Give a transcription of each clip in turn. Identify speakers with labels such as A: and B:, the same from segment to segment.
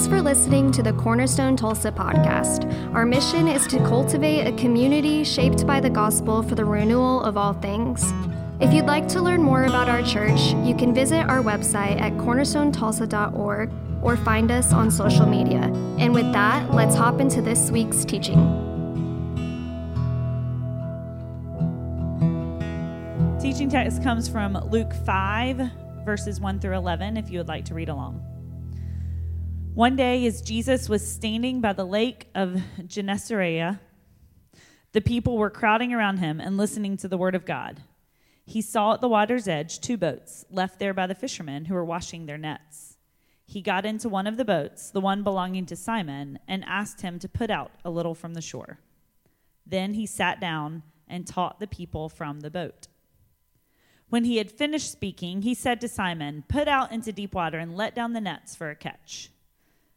A: Thanks for listening to the Cornerstone Tulsa podcast. Our mission is to cultivate a community shaped by the gospel for the renewal of all things. If you'd like to learn more about our church, you can visit our website at cornerstonetulsa.org or find us on social media. And with that, let's hop into this week's teaching.
B: Teaching text comes from Luke 5, verses 1 through 11, if you would like to read along. One day, as Jesus was standing by the lake of Gennesaret, the people were crowding around him and listening to the word of God. He saw at the water's edge two boats left there by the fishermen who were washing their nets. He got into one of the boats, the one belonging to Simon, and asked him to put out a little from the shore. Then he sat down and taught the people from the boat. When he had finished speaking, he said to Simon, Put out into deep water and let down the nets for a catch.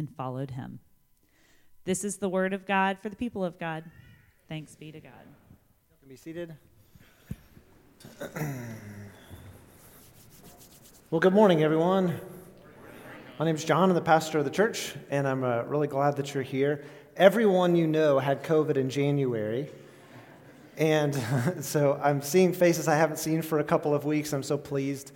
B: and followed him. This is the word of God for the people of God. Thanks be to God.
C: You can be seated. well, good morning, everyone. My name is John. I'm the pastor of the church, and I'm uh, really glad that you're here. Everyone you know had COVID in January. And so I'm seeing faces I haven't seen for a couple of weeks. I'm so pleased.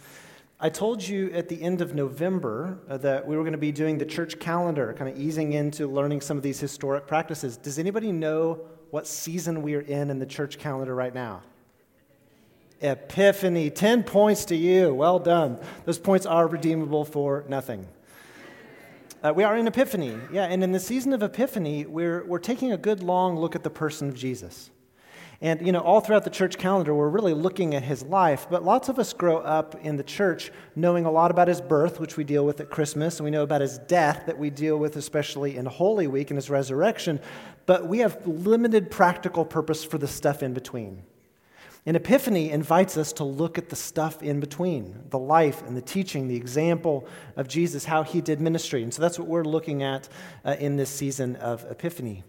C: I told you at the end of November uh, that we were going to be doing the church calendar, kind of easing into learning some of these historic practices. Does anybody know what season we are in in the church calendar right now? Epiphany. 10 points to you. Well done. Those points are redeemable for nothing. Uh, we are in Epiphany. Yeah, and in the season of Epiphany, we're, we're taking a good long look at the person of Jesus. And, you know, all throughout the church calendar, we're really looking at his life. But lots of us grow up in the church knowing a lot about his birth, which we deal with at Christmas, and we know about his death, that we deal with especially in Holy Week and his resurrection. But we have limited practical purpose for the stuff in between. And Epiphany invites us to look at the stuff in between the life and the teaching, the example of Jesus, how he did ministry. And so that's what we're looking at uh, in this season of Epiphany.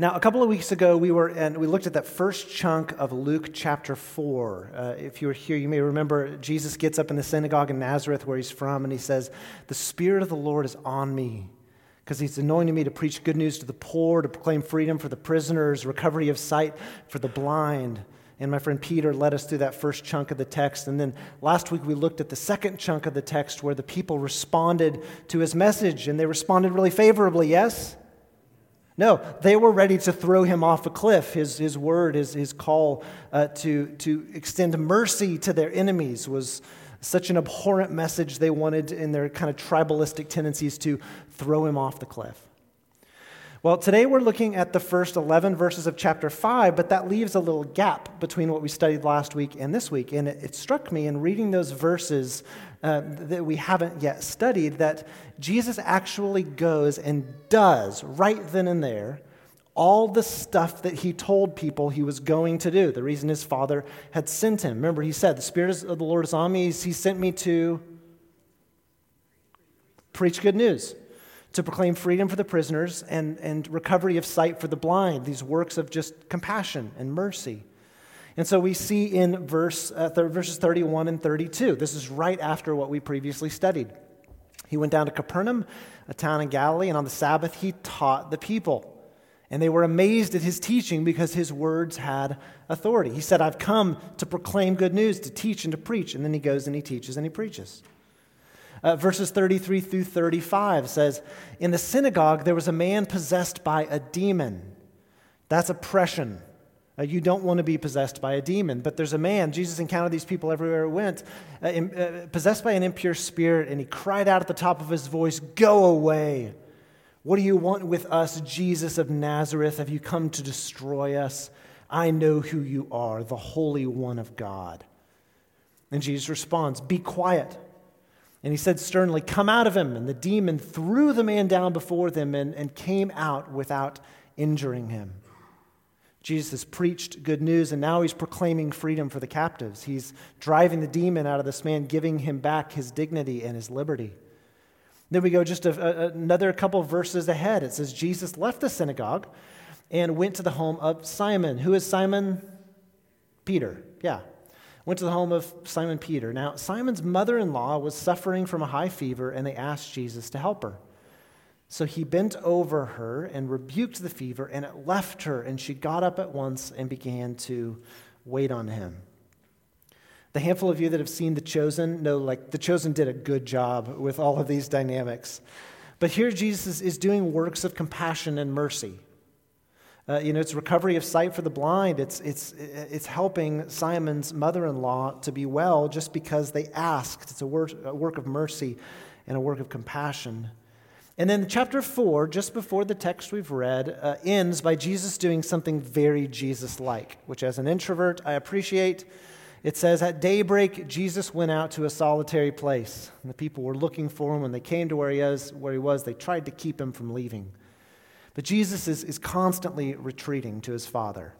C: Now, a couple of weeks ago, we were and we looked at that first chunk of Luke chapter four. Uh, if you were here, you may remember Jesus gets up in the synagogue in Nazareth, where he's from, and he says, "The Spirit of the Lord is on me." Because he's anointing me to preach good news to the poor, to proclaim freedom for the prisoners, recovery of sight for the blind. And my friend Peter led us through that first chunk of the text. And then last week we looked at the second chunk of the text where the people responded to his message, and they responded really favorably, yes? No, they were ready to throw him off a cliff. His, his word, his, his call uh, to, to extend mercy to their enemies was such an abhorrent message they wanted in their kind of tribalistic tendencies to throw him off the cliff. Well, today we're looking at the first 11 verses of chapter 5, but that leaves a little gap between what we studied last week and this week. And it, struck me in reading those verses uh, that we haven't yet studied that Jesus actually goes and does right then and there all the stuff that he told people he was going to do. The reason his father had sent him. Remember, he said, The Spirit of the Lord is on me. He sent me to preach good news, to proclaim freedom for the prisoners and, and recovery of sight for the blind, these works of just compassion and mercy. And so we see in verse, uh, th- verses 31 and 32, this is right after what we previously studied. He went down to Capernaum, a town in Galilee, and on the Sabbath he taught the people. And they were amazed at his teaching because his words had authority. He said, I've come to proclaim good news, to teach and to preach. And then he goes and he teaches and he preaches. Uh, verses 33 through 35 says, In the synagogue there was a man possessed by a demon. That's oppression. Uh, you don't want to be possessed by a demon. But there's a man, Jesus encountered these people everywhere he went, uh, in, uh, possessed by an impure spirit, and he cried out at the top of his voice, Go away. What do you want with us, Jesus of Nazareth? Have you come to destroy us? I know who you are, the Holy One of God. And Jesus responds, Be quiet. And he said sternly, Come out of him. And the demon threw the man down before them and, and came out without injuring him. Jesus preached good news, and now he's proclaiming freedom for the captives. He's driving the demon out of this man, giving him back his dignity and his liberty. Then we go just a, a, another couple verses ahead. It says, Jesus left the synagogue and went to the home of Simon. Who is Simon? Peter. Yeah. Went to the home of Simon Peter. Now, Simon's mother in law was suffering from a high fever, and they asked Jesus to help her. So he bent over her and rebuked the fever, and it left her, and she got up at once and began to wait on him. The handful of you that have seen The Chosen know, like, The Chosen did a good job with all of these dynamics. But here Jesus is doing works of compassion and mercy. Uh, you know, it's recovery of sight for the blind. It's, it's, it's helping Simon's mother in law to be well just because they asked. It's a work, a work of mercy and a work of compassion. And then chapter 4, just before the text we've read, uh, ends by Jesus doing something very Jesus like, which as an introvert I appreciate. It says, At daybreak, Jesus went out to a solitary place. And the people were looking for him. When they came to where he, is, where he was, they tried to keep him from leaving. But Jesus is, is constantly retreating to his Father.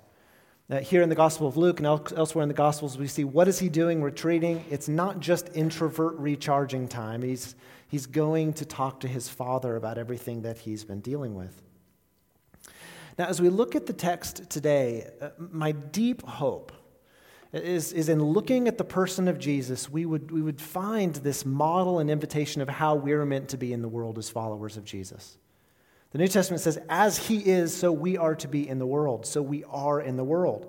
C: Uh, here in the Gospel of Luke and elsewhere in the Gospels, we see what is he doing retreating? It's not just introvert recharging time. He's, he's going to talk to his Father about everything that he's been dealing with. Now, as we look at the text today, uh, my deep hope is, is in looking at the person of Jesus, we would, we would find this model and invitation of how we're meant to be in the world as followers of Jesus. The New Testament says, as he is, so we are to be in the world. So we are in the world.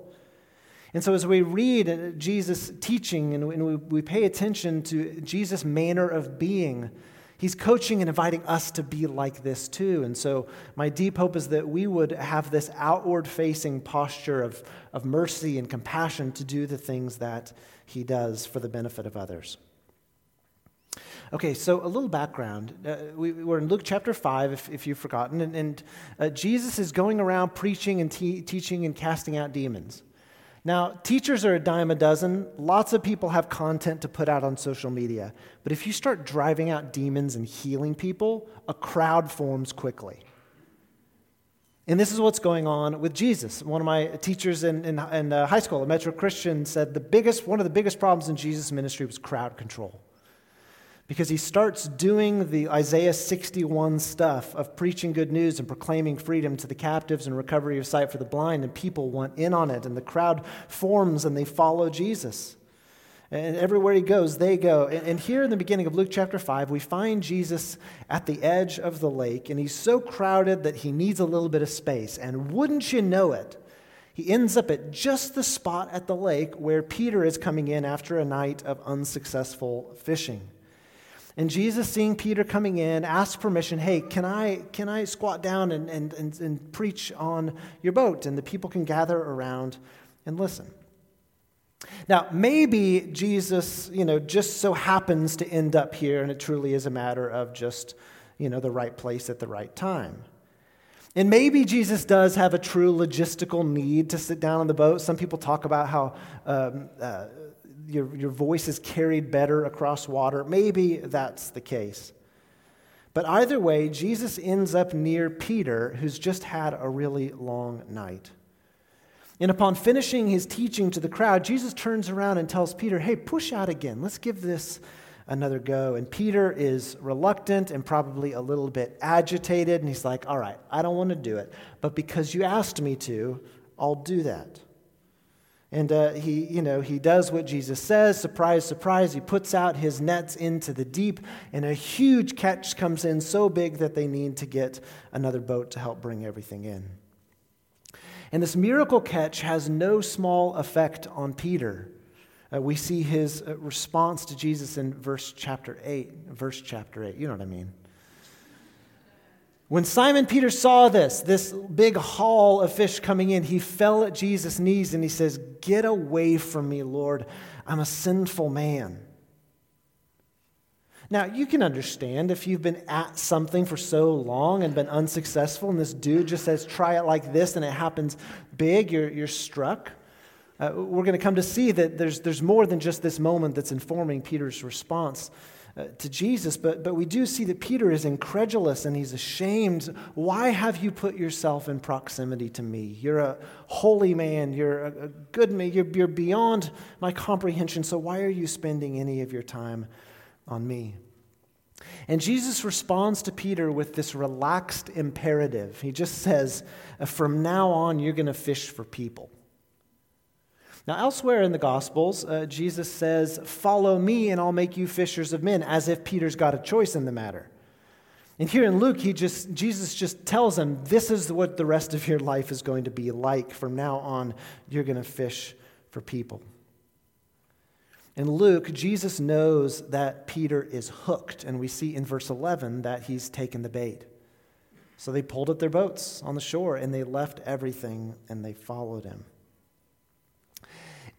C: And so as we read Jesus' teaching and we pay attention to Jesus' manner of being, he's coaching and inviting us to be like this too. And so my deep hope is that we would have this outward facing posture of, of mercy and compassion to do the things that he does for the benefit of others. Okay, so a little background. Uh, we, are in Luke chapter 5, if, if you've forgotten, and, and uh, Jesus is going around preaching and te- teaching and casting out demons. Now, teachers are a dime a dozen. Lots of people have content to put out on social media. But if you start driving out demons and healing people, a crowd forms quickly. And this is what's going on with Jesus. One of my teachers in, in, in uh, high school, a Metro Christian, said the biggest, one of the biggest problems in Jesus' ministry was crowd control because he starts doing the Isaiah 61 stuff of preaching good news and proclaiming freedom to the captives and recovery of sight for the blind, and people want in on it, and the crowd forms and they follow Jesus. And everywhere he goes, they go. And here in the beginning of Luke chapter 5, we find Jesus at the edge of the lake, and he's so crowded that he needs a little bit of space. And wouldn't you know it, he ends up at just the spot at the lake where Peter is coming in after a night of unsuccessful fishing. And Jesus, seeing Peter coming in, asks permission hey, can I, can I squat down and, and, and, and preach on your boat? And the people can gather around and listen. Now, maybe Jesus, you know, just so happens to end up here, and it truly is a matter of just, you know, the right place at the right time. And maybe Jesus does have a true logistical need to sit down on the boat. Some people talk about how um, uh, your, your voice is carried better across water. Maybe that's the case. But either way, Jesus ends up near Peter, who's just had a really long night. And upon finishing his teaching to the crowd, Jesus turns around and tells Peter, Hey, push out again. Let's give this another go. And Peter is reluctant and probably a little bit agitated. And he's like, All right, I don't want to do it. But because you asked me to, I'll do that. And uh, he, you know, he does what Jesus says. Surprise, surprise. He puts out his nets into the deep, and a huge catch comes in so big that they need to get another boat to help bring everything in. And this miracle catch has no small effect on Peter. Uh, we see his uh, response to Jesus in verse chapter 8. Verse chapter 8. You know what I mean. When Simon Peter saw this, this big haul of fish coming in, he fell at Jesus' knees and he says, Get away from me, Lord. I'm a sinful man. Now, you can understand if you've been at something for so long and been unsuccessful, and this dude just says, Try it like this, and it happens big, you're, you're struck. Uh, we're going to come to see that there's, there's more than just this moment that's informing Peter's response uh, to Jesus, but, but we do see that Peter is incredulous and he's ashamed. Why have you put yourself in proximity to me? You're a holy man, you're a, a good man, you're, you're beyond my comprehension, so why are you spending any of your time on me? And Jesus responds to Peter with this relaxed imperative. He just says, From now on, you're going to fish for people. Now, elsewhere in the Gospels, uh, Jesus says, Follow me and I'll make you fishers of men, as if Peter's got a choice in the matter. And here in Luke, he just, Jesus just tells him, This is what the rest of your life is going to be like. From now on, you're going to fish for people. In Luke, Jesus knows that Peter is hooked, and we see in verse 11 that he's taken the bait. So they pulled up their boats on the shore and they left everything and they followed him.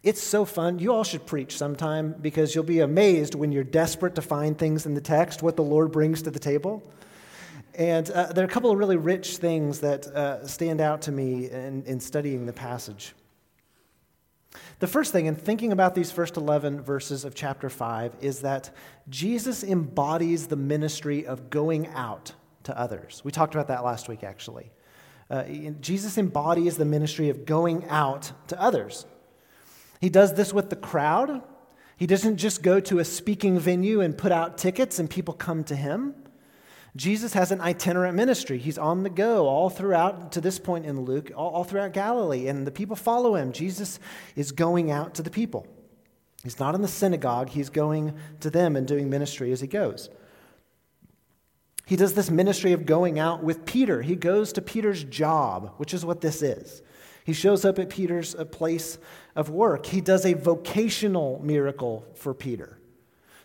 C: It's so fun. You all should preach sometime because you'll be amazed when you're desperate to find things in the text, what the Lord brings to the table. And uh, there are a couple of really rich things that uh, stand out to me in, in studying the passage. The first thing, in thinking about these first 11 verses of chapter 5, is that Jesus embodies the ministry of going out to others. We talked about that last week, actually. Uh, Jesus embodies the ministry of going out to others. He does this with the crowd. He doesn't just go to a speaking venue and put out tickets and people come to him. Jesus has an itinerant ministry. He's on the go all throughout, to this point in Luke, all, all, throughout Galilee, and the people follow him. Jesus is going out to the people. He's not in the synagogue, he's going to them and doing ministry as he goes. He does this ministry of going out with Peter. He goes to Peter's job, which is what this is. He shows up at Peter's place of work. He does a vocational miracle for Peter.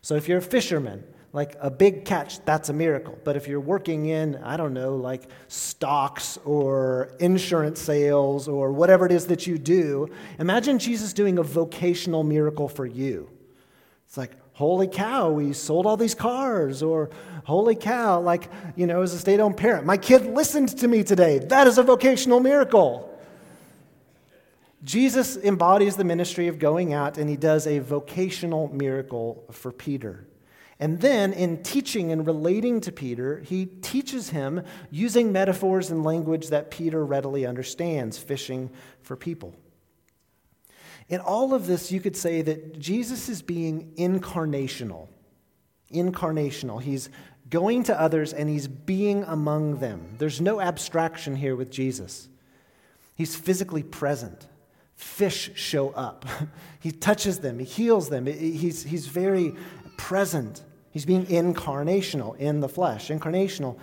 C: So if you're a fisherman, like a big catch, that's a miracle. But if you're working in, I don't know, like stocks or insurance sales or whatever it is that you do, imagine Jesus doing a vocational miracle for you. It's like, holy cow, we sold all these cars, or holy cow, like, you know, as a stay at home parent, my kid listened to me today. That is a vocational miracle. Jesus embodies the ministry of going out, and he does a vocational miracle for Peter. And then, in teaching and relating to Peter, he teaches him using metaphors and language that Peter readily understands, fishing for people. In all of this, you could say that Jesus is being incarnational. Incarnational. He's going to others and he's being among them. There's no abstraction here with Jesus. He's physically present fish show up. he touches them, he heals them. He's, he's very present. He's being incarnational in the flesh, incarnational.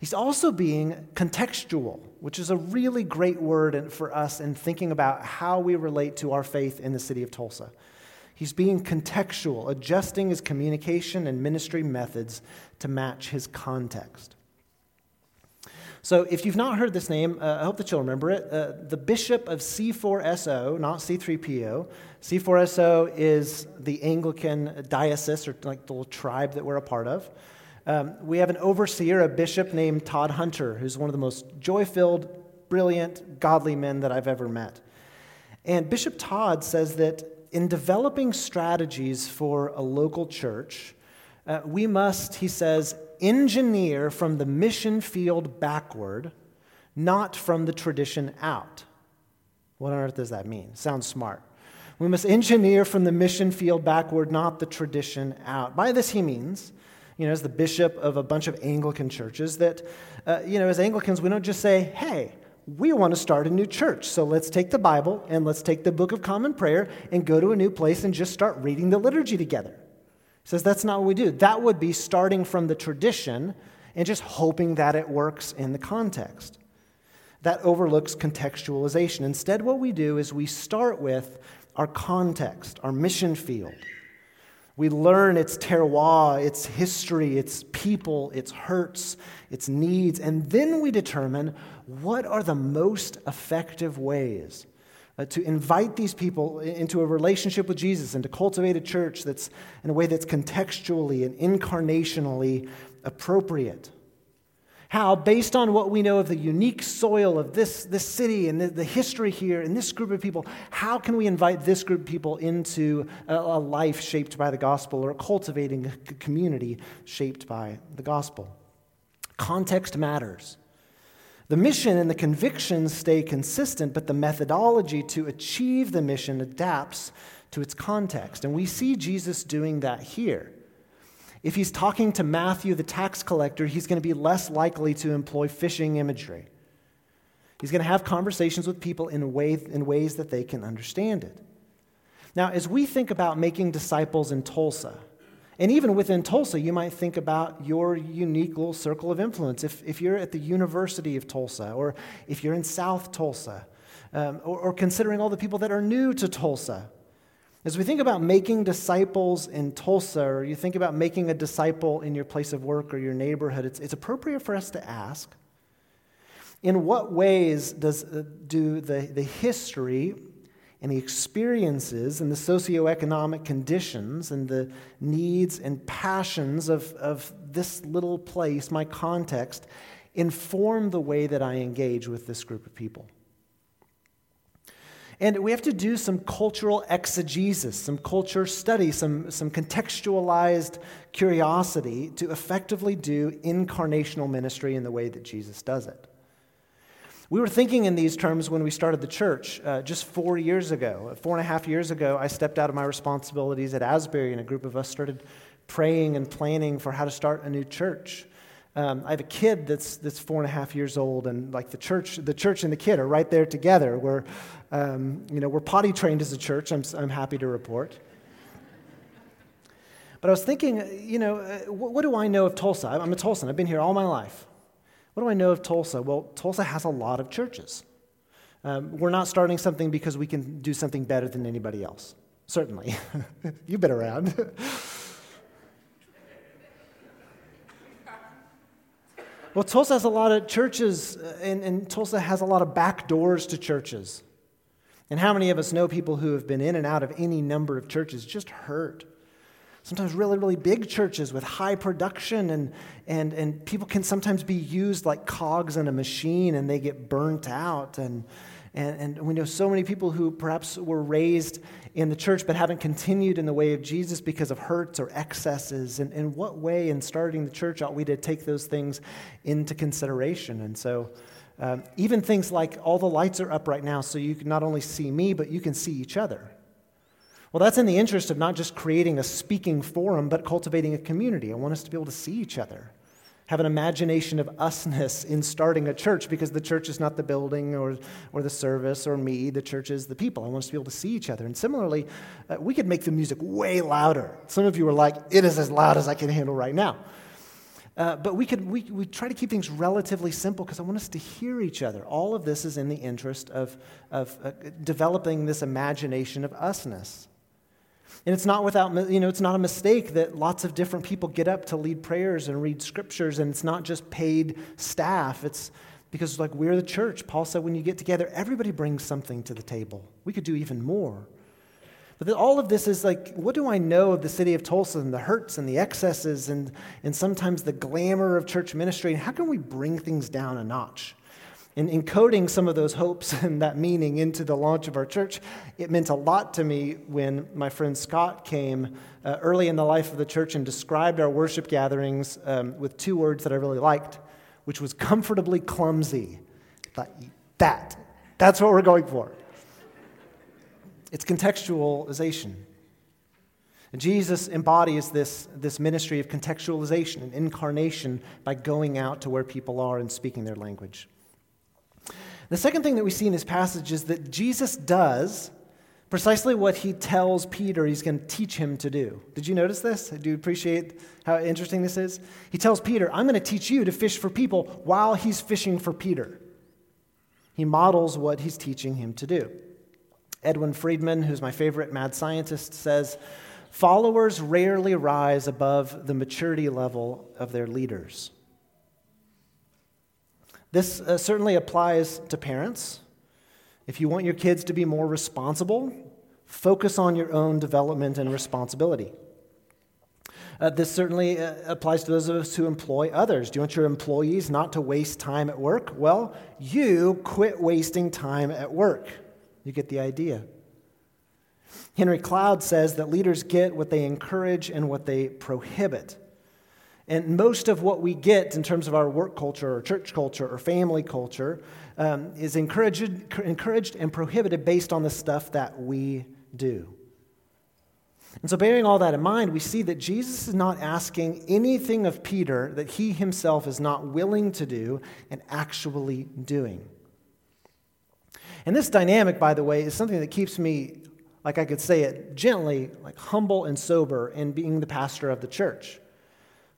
C: He's also being contextual, which is a really great word for us in thinking about how we relate to our faith in the city of Tulsa. He's being contextual, adjusting his communication and ministry methods to match his context. So, if you've not heard this name, uh, I hope that you'll remember it. Uh, the bishop of C4SO, not C3PO. C4SO is the Anglican diocese, or like the little tribe that we're a part of. Um, we have an overseer, a bishop named Todd Hunter, who's one of the most joy filled, brilliant, godly men that I've ever met. And Bishop Todd says that in developing strategies for a local church, uh, we must, he says, engineer from the mission field backward, not from the tradition out. What on earth does that mean? Sounds smart. We must engineer from the mission field backward, not the tradition out. By this, he means, you know, as the bishop of a bunch of Anglican churches, that, uh, you know, as Anglicans, we don't just say, hey, we want to start a new church. So let's take the Bible and let's take the Book of Common Prayer and go to a new place and just start reading the liturgy together says that's not what we do. That would be starting from the tradition and just hoping that it works in the context. That overlooks contextualization. Instead, what we do is we start with our context, our mission field. We learn its terroir, its history, its people, its hurts, its needs, and then we determine what are the most effective ways uh, to invite these people into a relationship with Jesus and to cultivate a church that's in a way that's contextually and incarnationally appropriate. How, based on what we know of the unique soil of this, this city and the, the history here and this group of people, how can we invite this group of people into a, a life shaped by the gospel or a cultivating a community shaped by the gospel? Context matters. The mission and the convictions stay consistent, but the methodology to achieve the mission adapts to its context. And we see Jesus doing that here. If he's talking to Matthew, the tax collector, he's going to be less likely to employ fishing imagery. He's going to have conversations with people in, way, in ways that they can understand it. Now, as we think about making disciples in Tulsa, and even within Tulsa, you might think about your unique little circle of influence. If, if you're at the University of Tulsa, or if you're in South Tulsa, um, or, or considering all the people that are new to Tulsa. As we think about making disciples in Tulsa, or you think about making a disciple in your place of work or your neighborhood, it's, it's appropriate for us to ask in what ways does, uh, do the, the history and the experiences and the socioeconomic conditions and the needs and passions of, of this little place, my context, inform the way that I engage with this group of people. And we have to do some cultural exegesis, some culture study, some, some contextualized curiosity to effectively do incarnational ministry in the way that Jesus does it. We were thinking in these terms when we started the church uh, just four years ago. Four and a half years ago, I stepped out of my responsibilities at Asbury, and a group of us started praying and planning for how to start a new church. Um, I have a kid that's, that's four and a half years old, and like the church, the church and the kid are right there together. We're, um, you know, we're potty trained as a church, I'm, I'm happy to report. But I was thinking, you know, uh, what, what do I know of Tulsa? I'm a Tulsan, I've been here all my life. What do I know of Tulsa? Well, Tulsa has a lot of churches. Um, we're not starting something because we can do something better than anybody else. Certainly. You've been around. well, Tulsa has a lot of churches, uh, and, and Tulsa has a lot of back doors to churches. And how many of us know people who have been in and out of any number of churches just hurt? Sometimes really, really big churches with high production, and, and, and people can sometimes be used like cogs in a machine and they get burnt out. And, and, and we know so many people who perhaps were raised in the church but haven't continued in the way of Jesus because of hurts or excesses. And in what way, in starting the church, ought we to take those things into consideration? And so, um, even things like all the lights are up right now, so you can not only see me, but you can see each other. Well, that's in the interest of not just creating a speaking forum, but cultivating a community. I want us to be able to see each other, have an imagination of usness in starting a church because the church is not the building or, or the service or me, the church is the people. I want us to be able to see each other. And similarly, uh, we could make the music way louder. Some of you are like, it is as loud as I can handle right now. Uh, but we could we, we try to keep things relatively simple because I want us to hear each other. All of this is in the interest of, of uh, developing this imagination of usness. And it's not without, you know, it's not a mistake that lots of different people get up to lead prayers and read scriptures, and it's not just paid staff. It's because, like, we're the church. Paul said, when you get together, everybody brings something to the table. We could do even more. But all of this is like, what do I know of the city of Tulsa and the hurts and the excesses and, and sometimes the glamour of church ministry? And how can we bring things down a notch? In encoding some of those hopes and that meaning into the launch of our church, it meant a lot to me when my friend Scott came uh, early in the life of the church and described our worship gatherings um, with two words that I really liked, which was comfortably clumsy. I thought, that, that's what we're going for. It's contextualization. And Jesus embodies this, this ministry of contextualization and incarnation by going out to where people are and speaking their language. The second thing that we see in this passage is that Jesus does precisely what he tells Peter he's going to teach him to do. Did you notice this? I Do appreciate how interesting this is? He tells Peter, I'm going to teach you to fish for people while he's fishing for Peter. He models what he's teaching him to do. Edwin Friedman, who's my favorite mad scientist, says followers rarely rise above the maturity level of their leaders. This uh, certainly applies to parents. If you want your kids to be more responsible, focus on your own development and responsibility. Uh, this certainly uh, applies to those of us who employ others. Do you want your employees not to waste time at work? Well, you quit wasting time at work. You get the idea. Henry Cloud says that leaders get what they encourage and what they prohibit. And most of what we get in terms of our work culture or church culture or family culture um, is encouraged, encouraged and prohibited based on the stuff that we do. And so, bearing all that in mind, we see that Jesus is not asking anything of Peter that he himself is not willing to do and actually doing. And this dynamic, by the way, is something that keeps me, like I could say it gently, like humble and sober in being the pastor of the church.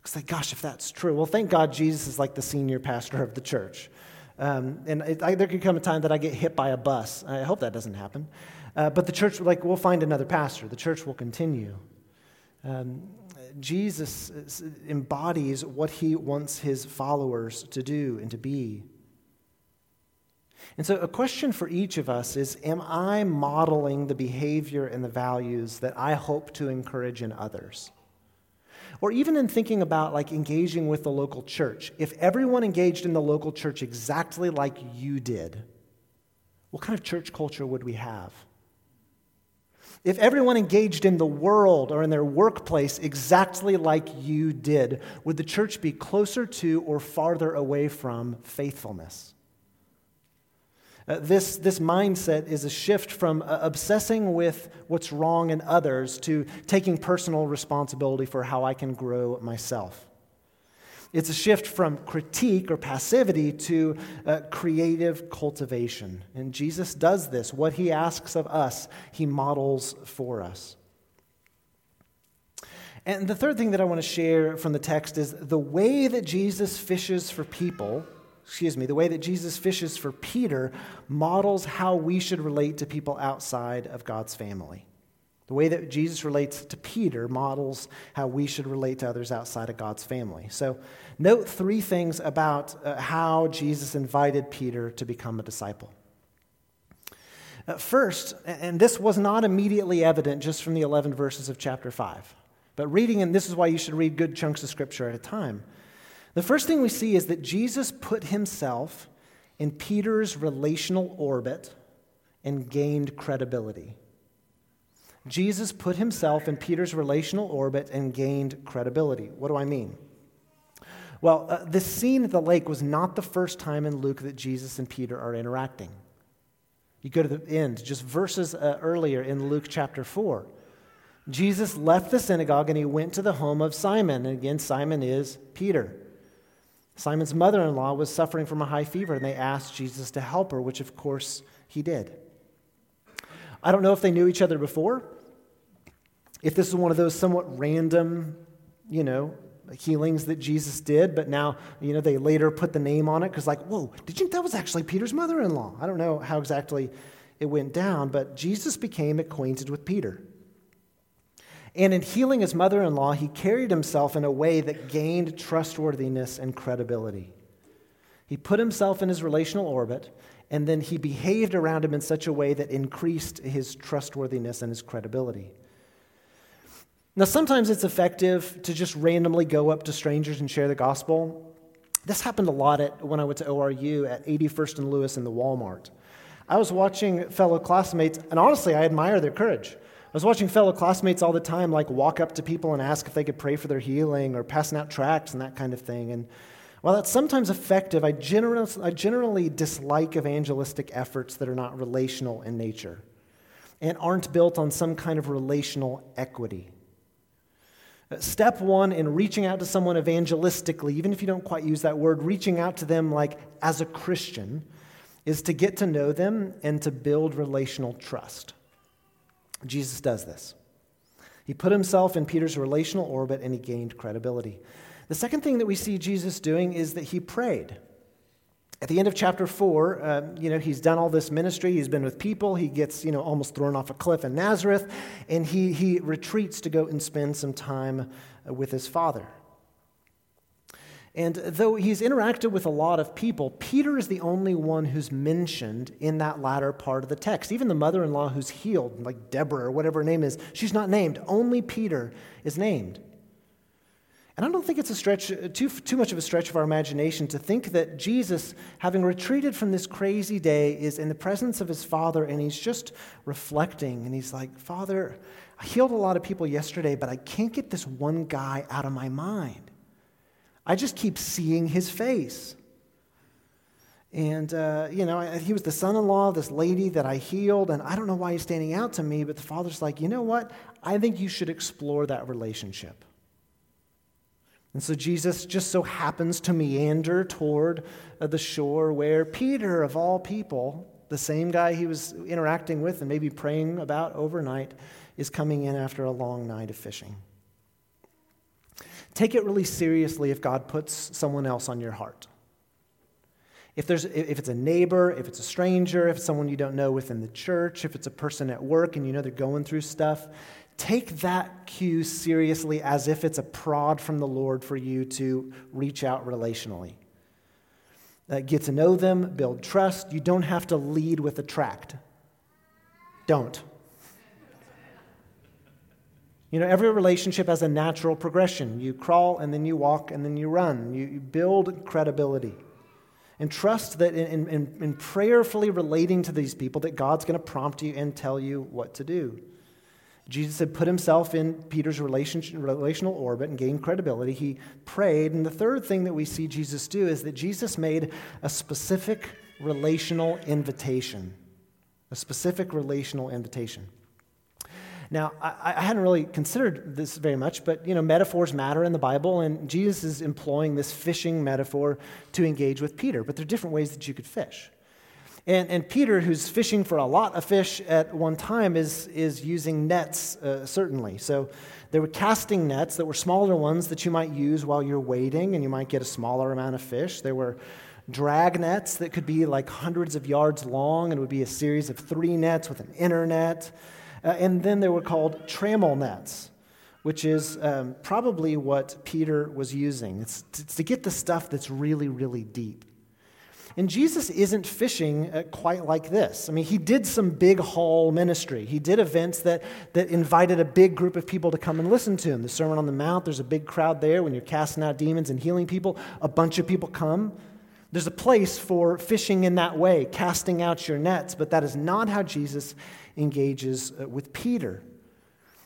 C: It's like, gosh, if that's true, well, thank God Jesus is like the senior pastor of the church. Um, and it, I, there could come a time that I get hit by a bus. I hope that doesn't happen. Uh, but the church, like, we'll find another pastor. The church will continue. Um, Jesus embodies what he wants his followers to do and to be. And so, a question for each of us is Am I modeling the behavior and the values that I hope to encourage in others? Or even in thinking about like engaging with the local church, if everyone engaged in the local church exactly like you did, what kind of church culture would we have? If everyone engaged in the world or in their workplace exactly like you did, would the church be closer to or farther away from faithfulness? Uh, this, this mindset is a shift from uh, obsessing with what's wrong in others to taking personal responsibility for how I can grow myself. It's a shift from critique or passivity to uh, creative cultivation. And Jesus does this. What he asks of us, he models for us. And the third thing that I want to share from the text is the way that Jesus fishes for people, excuse me, the way that Jesus fishes for Peter models how we should relate to people outside of God's family. The way that Jesus relates to Peter models how we should relate to others outside of God's family. So, note three things about uh, how Jesus invited Peter to become a disciple. Uh, first, and this was not immediately evident just from the 11 verses of chapter 5, but reading, and this is why you should read good chunks of scripture at a time. The first thing we see is that Jesus put himself in Peter's relational orbit and gained credibility. Jesus put himself in Peter's relational orbit and gained credibility. What do I mean? Well, uh, the scene at the lake was not the first time in Luke that Jesus and Peter are interacting. You go to the end, just verses uh, earlier in Luke chapter 4. Jesus left the synagogue and he went to the home of Simon. And again, Simon is Peter. Simon's mother in law was suffering from a high fever, and they asked Jesus to help her, which of course he did. I don't know if they knew each other before, if this is one of those somewhat random, you know, healings that Jesus did, but now, you know, they later put the name on it because, like, whoa, did you that was actually Peter's mother in law? I don't know how exactly it went down, but Jesus became acquainted with Peter. And in healing his mother in law, he carried himself in a way that gained trustworthiness and credibility. He put himself in his relational orbit, and then he behaved around him in such a way that increased his trustworthiness and his credibility. Now, sometimes it's effective to just randomly go up to strangers and share the gospel. This happened a lot at, when I went to ORU at 81st and Lewis in the Walmart. I was watching fellow classmates, and honestly, I admire their courage. I was watching fellow classmates all the time, like walk up to people and ask if they could pray for their healing or passing out tracts and that kind of thing. And while that's sometimes effective, I generally, I generally dislike evangelistic efforts that are not relational in nature and aren't built on some kind of relational equity. Step one in reaching out to someone evangelistically, even if you don't quite use that word, reaching out to them like as a Christian, is to get to know them and to build relational trust. Jesus does this. He put himself in Peter's relational orbit and he gained credibility. The second thing that we see Jesus doing is that he prayed. At the end of chapter four, uh, you know, he's done all this ministry. He's been with people. He gets, you know, almost thrown off a cliff in Nazareth, and he, he retreats to go and spend some time with his father. And though he's interacted with a lot of people, Peter is the only one who's mentioned in that latter part of the text. Even the mother in law who's healed, like Deborah or whatever her name is, she's not named. Only Peter is named. And I don't think it's a stretch, too, too much of a stretch of our imagination to think that Jesus, having retreated from this crazy day, is in the presence of his Father and he's just reflecting. And he's like, Father, I healed a lot of people yesterday, but I can't get this one guy out of my mind. I just keep seeing his face. And, uh, you know, he was the son in law of this lady that I healed, and I don't know why he's standing out to me, but the father's like, you know what? I think you should explore that relationship. And so Jesus just so happens to meander toward uh, the shore where Peter, of all people, the same guy he was interacting with and maybe praying about overnight, is coming in after a long night of fishing. Take it really seriously if God puts someone else on your heart. If, there's, if it's a neighbor, if it's a stranger, if it's someone you don't know within the church, if it's a person at work and you know they're going through stuff, take that cue seriously as if it's a prod from the Lord for you to reach out relationally. Uh, get to know them, build trust. You don't have to lead with a tract. Don't. You know, every relationship has a natural progression. You crawl and then you walk and then you run. You, you build credibility. And trust that in, in, in prayerfully relating to these people that God's going to prompt you and tell you what to do. Jesus had put himself in Peter's relational orbit and gained credibility. He prayed. And the third thing that we see Jesus do is that Jesus made a specific relational invitation. A specific relational invitation. Now, I, I, hadn't really considered this very much, but you know, metaphors matter in the Bible, and Jesus is employing this fishing metaphor to engage with Peter. But there are different ways that you could fish. And, and Peter, who's fishing for a lot of fish at one time, is, is using nets, uh, certainly. So they were casting nets that were smaller ones that you might use while you're waiting, and you might get a smaller amount of fish. There were drag nets that could be like hundreds of yards long, and would be a series of three nets with an inner net. Uh, and then they were called trammel nets, which is um, probably what Peter was using. It's, it's to get the stuff that's really, really deep. And Jesus isn't fishing uh, quite like this. I mean, he did some big haul ministry. He did events that, that invited a big group of people to come and listen to him. The Sermon on the Mount, there's a big crowd there. When you're casting out demons and healing people, a bunch of people come. There's a place for fishing in that way, casting out your nets, but that is not how Jesus engages uh, with Peter.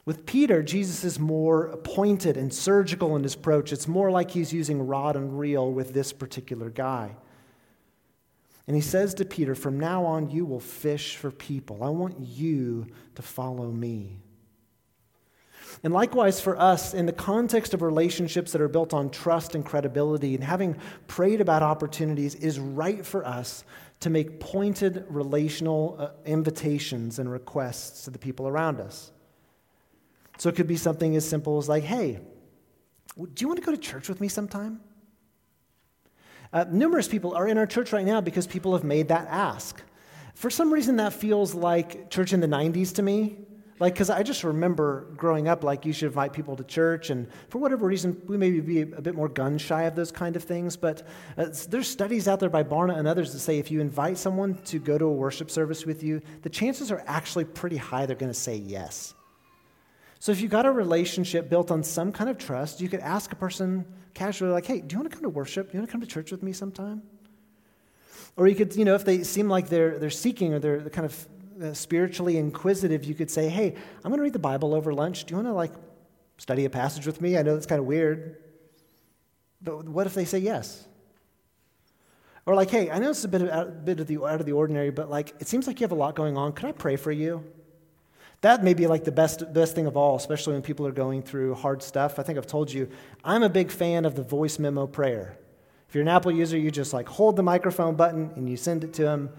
C: With Peter, Jesus is more pointed and surgical in his approach. It's more like he's using rod and reel with this particular guy. And he says to Peter, From now on, you will fish for people. I want you to follow me. And likewise for us, in the context of relationships that are built on trust and credibility, and having prayed about opportunities, it is right for us to make pointed relational uh, invitations and requests to the people around us. So it could be something as simple as, like, hey, do you want to go to church with me sometime? Uh, numerous people are in our church right now because people have made that ask. For some reason, that feels like church in the 90s to me. Like, because I just remember growing up, like, you should invite people to church. And for whatever reason, we maybe be a bit more gun shy of those kind of things. But uh, there's studies out there by Barna and others that say if you invite someone to go to a worship service with you, the chances are actually pretty high they're going to say yes. So if you've got a relationship built on some kind of trust, you could ask a person casually, like, hey, do you want to come to worship? Do you want to come to church with me sometime? Or you could, you know, if they seem like they're, they're seeking or they're kind of Uh, spiritually inquisitive, you could say, hey, I'm going to read the Bible over lunch. Do you want to, like, study a passage with me? I know that's kind of weird. But what if they say yes? Or like, hey, I know it's a bit of, a bit of the, out of the ordinary, but like, it seems like you have a lot going on. Could I pray for you? That may be like the best, best thing of all, especially when people are going through hard stuff. I think I've told you, I'm a big fan of the voice memo prayer. If you're an Apple user, you just like hold the microphone button and you send it to them.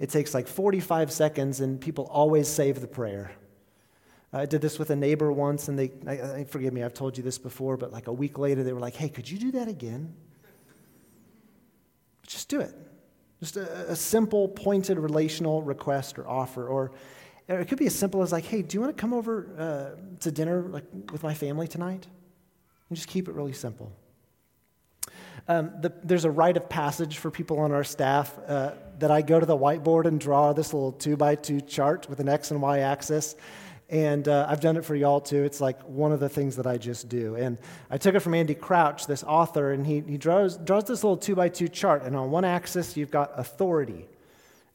C: It takes like 45 seconds, and people always save the prayer. I did this with a neighbor once, and they, I, I, forgive me, I've told you this before, but like a week later, they were like, hey, could you do that again? Just do it. Just a, a simple, pointed relational request or offer. Or, or it could be as simple as like, hey, do you want to come over uh, to dinner like, with my family tonight? And just keep it really simple. Um, the, there's a rite of passage for people on our staff uh, that I go to the whiteboard and draw this little two by two chart with an X and Y axis. And uh, I've done it for y'all too. It's like one of the things that I just do. And I took it from Andy Crouch, this author, and he, he draws, draws this little two by two chart. And on one axis, you've got authority,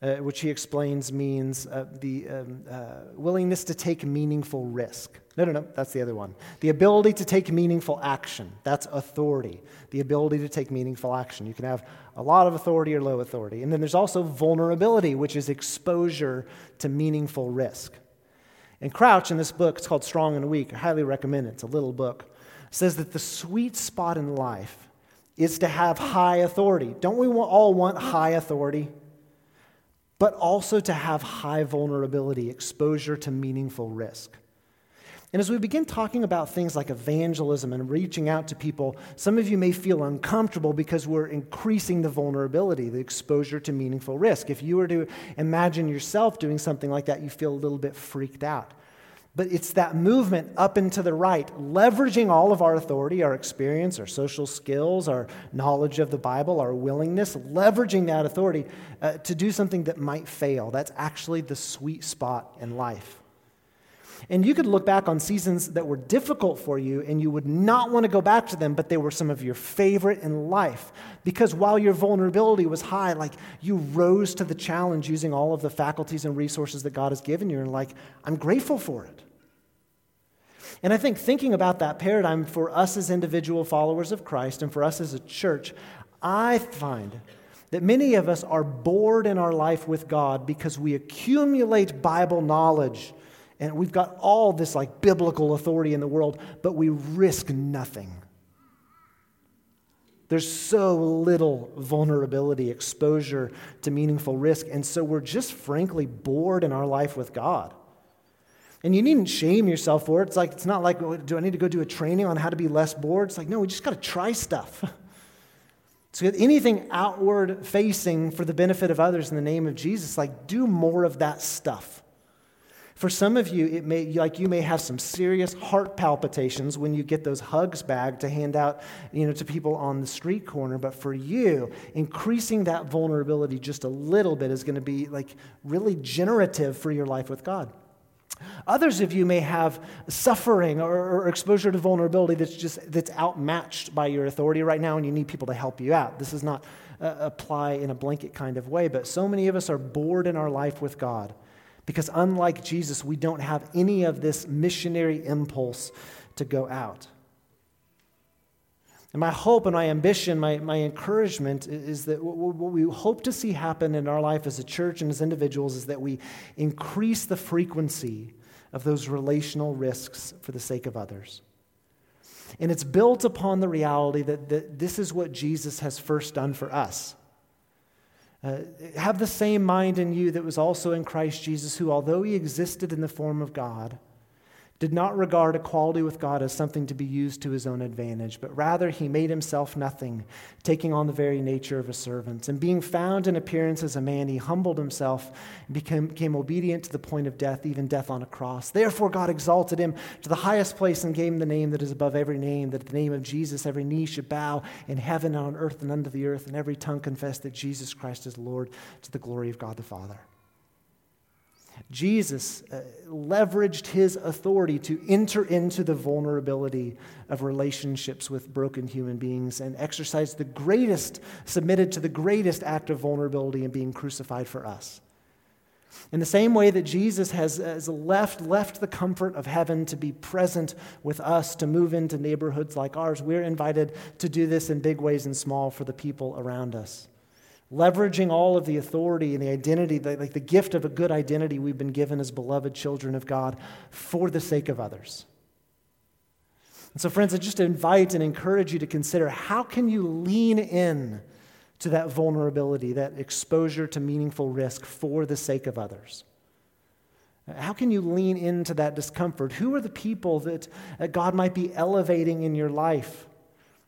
C: uh, which he explains means uh, the um, uh, willingness to take meaningful risk. No, no, no, that's the other one. The ability to take meaningful action. That's authority. The ability to take meaningful action. You can have a lot of authority or low authority. And then there's also vulnerability, which is exposure to meaningful risk. And Crouch in this book, it's called Strong and Weak, I highly recommend it, it's a little book, says that the sweet spot in life is to have high authority. Don't we all want high authority? But also to have high vulnerability, exposure to meaningful risk. And as we begin talking about things like evangelism and reaching out to people, some of you may feel uncomfortable because we're increasing the vulnerability, the exposure to meaningful risk. If you were to imagine yourself doing something like that, you feel a little bit freaked out. But it's that movement up and to the right, leveraging all of our authority, our experience, our social skills, our knowledge of the Bible, our willingness, leveraging that authority uh, to do something that might fail. That's actually the sweet spot in life. And you could look back on seasons that were difficult for you and you would not want to go back to them, but they were some of your favorite in life. Because while your vulnerability was high, like you rose to the challenge using all of the faculties and resources that God has given you, and like, I'm grateful for it. And I think thinking about that paradigm for us as individual followers of Christ and for us as a church, I find that many of us are bored in our life with God because we accumulate Bible knowledge and we've got all this like biblical authority in the world, but we risk nothing. There's so little vulnerability, exposure to meaningful risk, and so we're just frankly bored in our life with God. And you needn't shame yourself for it. It's like, it's not like, do I need to go do a training on how to be less bored? It's like, no, we just got to try stuff. So anything outward facing for the benefit of others in the name of Jesus, like do more of that stuff. For some of you, it may like you may have some serious heart palpitations when you get those hugs bag to hand out, you know, to people on the street corner. But for you, increasing that vulnerability just a little bit is going to be like really generative for your life with God. Others of you may have suffering or, or, exposure to vulnerability that's just that's outmatched by your authority right now, and you need people to help you out. This is not uh, apply in a blanket kind of way, but so many of us are bored in our life with God because unlike Jesus, we don't have any of this missionary impulse to go out. And my hope and my ambition, my, my encouragement is that what we hope to see happen in our life as a church and as individuals is that we increase the frequency of those relational risks for the sake of others. And it's built upon the reality that, that this is what Jesus has first done for us. Uh, have the same mind in you that was also in Christ Jesus, who, although he existed in the form of God, did not regard equality with God as something to be used to his own advantage, but rather he made himself nothing, taking on the very nature of a servant. And being found in appearance as a man, he humbled himself and became, became obedient to the point of death, even death on a cross. Therefore, God exalted him to the highest place and gave him the name that is above every name, that at the name of Jesus every knee should bow in heaven and on earth and under the earth, and every tongue confess that Jesus Christ is Lord to the glory of God the Father. Jesus uh, leveraged his authority to enter into the vulnerability of relationships with broken human beings and exercised the greatest, submitted to the greatest act of vulnerability in being crucified for us. In the same way that Jesus has, has left, left the comfort of heaven to be present with us, to move into neighborhoods like ours, we're invited to do this in big ways and small for the people around us leveraging all of the authority and the identity, the, like the gift of a good identity we've been given as beloved children of God for the sake of others. And so, friends, I just invite and encourage you to consider how can you lean in to that vulnerability, that exposure to meaningful risk for the sake of others? How can you lean into that discomfort? Who are the people that God might be elevating in your life?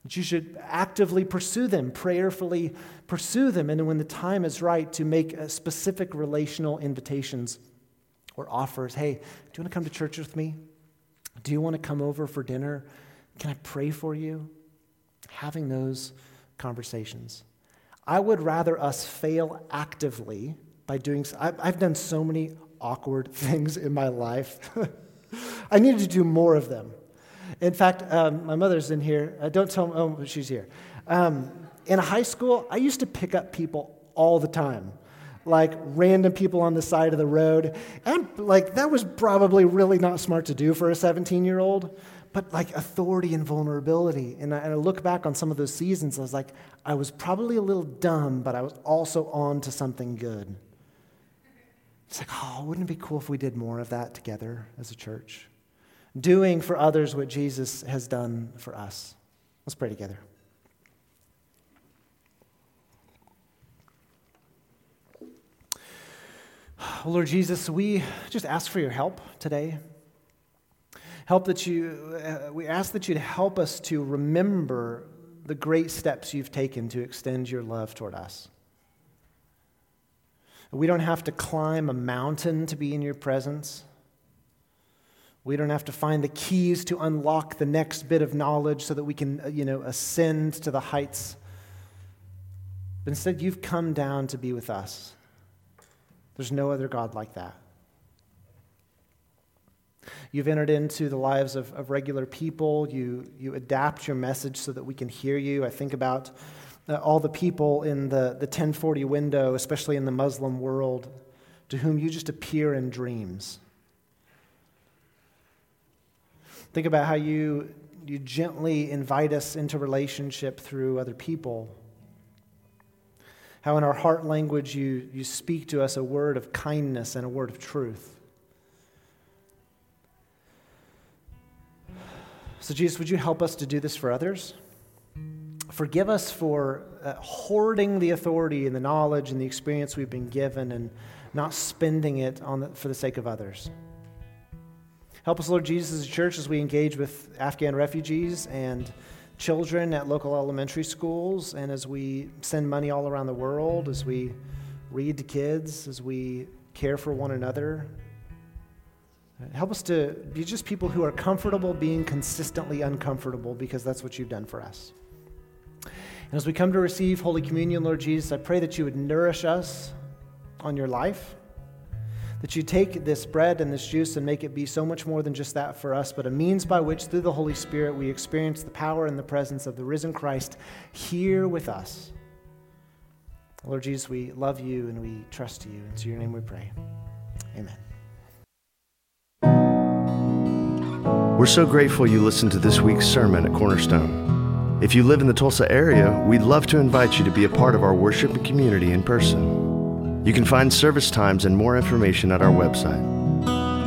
C: That you should actively pursue them, prayerfully pursue them, and when the time is right, to make uh, specific relational invitations or offers. Hey, do you want to come to church with me? Do you want to come over for dinner? Can I pray for you? Having those conversations. I would rather us fail actively by doing. I've done so many awkward things in my life. I needed to do more of them. In fact, um, my mother's in here. Uh, don't tell oh, she's here. Um, in high school, I used to pick up people all the time, like random people on the side of the road. And like, that was probably really not smart to do for a 17 year old, but like authority and vulnerability. And I, and I look back on some of those seasons, I was like, I was probably a little dumb, but I was also on to something good. It's like, oh, wouldn't it be cool if we did more of that together as a church? Doing for others what Jesus has done for us. Let's pray together. Lord Jesus, we just ask for your help today. Help that you, uh, we ask that you'd help us to remember the great steps you've taken to extend your love toward us. We don't have to climb a mountain to be in your presence. We don't have to find the keys to unlock the next bit of knowledge so that we can, uh, you know, ascend to the heights. But instead, you've come down to be with us. There's no other God like that. You've entered into the lives of, of regular people. You, you adapt your message so that we can hear you. I think about uh, all the people in the, the 1040 window, especially in the Muslim world, to whom you just appear in dreams. Think about how you, you gently invite us into relationship through other people. How in our heart language you, you speak to us a word of kindness and a word of truth. So, Jesus, would you help us to do this for others? Forgive us for uh, hoarding the authority and the knowledge and the experience we've been given and not spending it on the, for the sake of others. Help us, Lord Jesus, as a church, as we engage with Afghan refugees and children at local elementary schools, and as we send money all around the world, as we read to kids, as we care for one another. Help us to be just people who are comfortable being consistently uncomfortable because that's what you've done for us. And as we come to receive Holy Communion, Lord Jesus, I pray that you would nourish us on your life that you take this bread and this juice and make it be so much more than just that for us, but a means by which, through the Holy Spirit, we experience the power and the presence of the risen Christ here with us. Lord Jesus, we love you and we trust you. In your name we pray. Amen.
D: We're so grateful you listened to this week's sermon at Cornerstone. If you live in the Tulsa area, we'd love to invite you to be a part of our worship and community in person. You can find service times and more information at our website.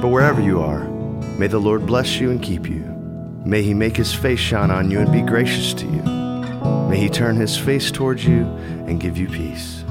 D: But wherever you are, may the Lord bless you and keep you. May he make his face shine on you and be gracious to you. May he turn his face towards you and give you peace.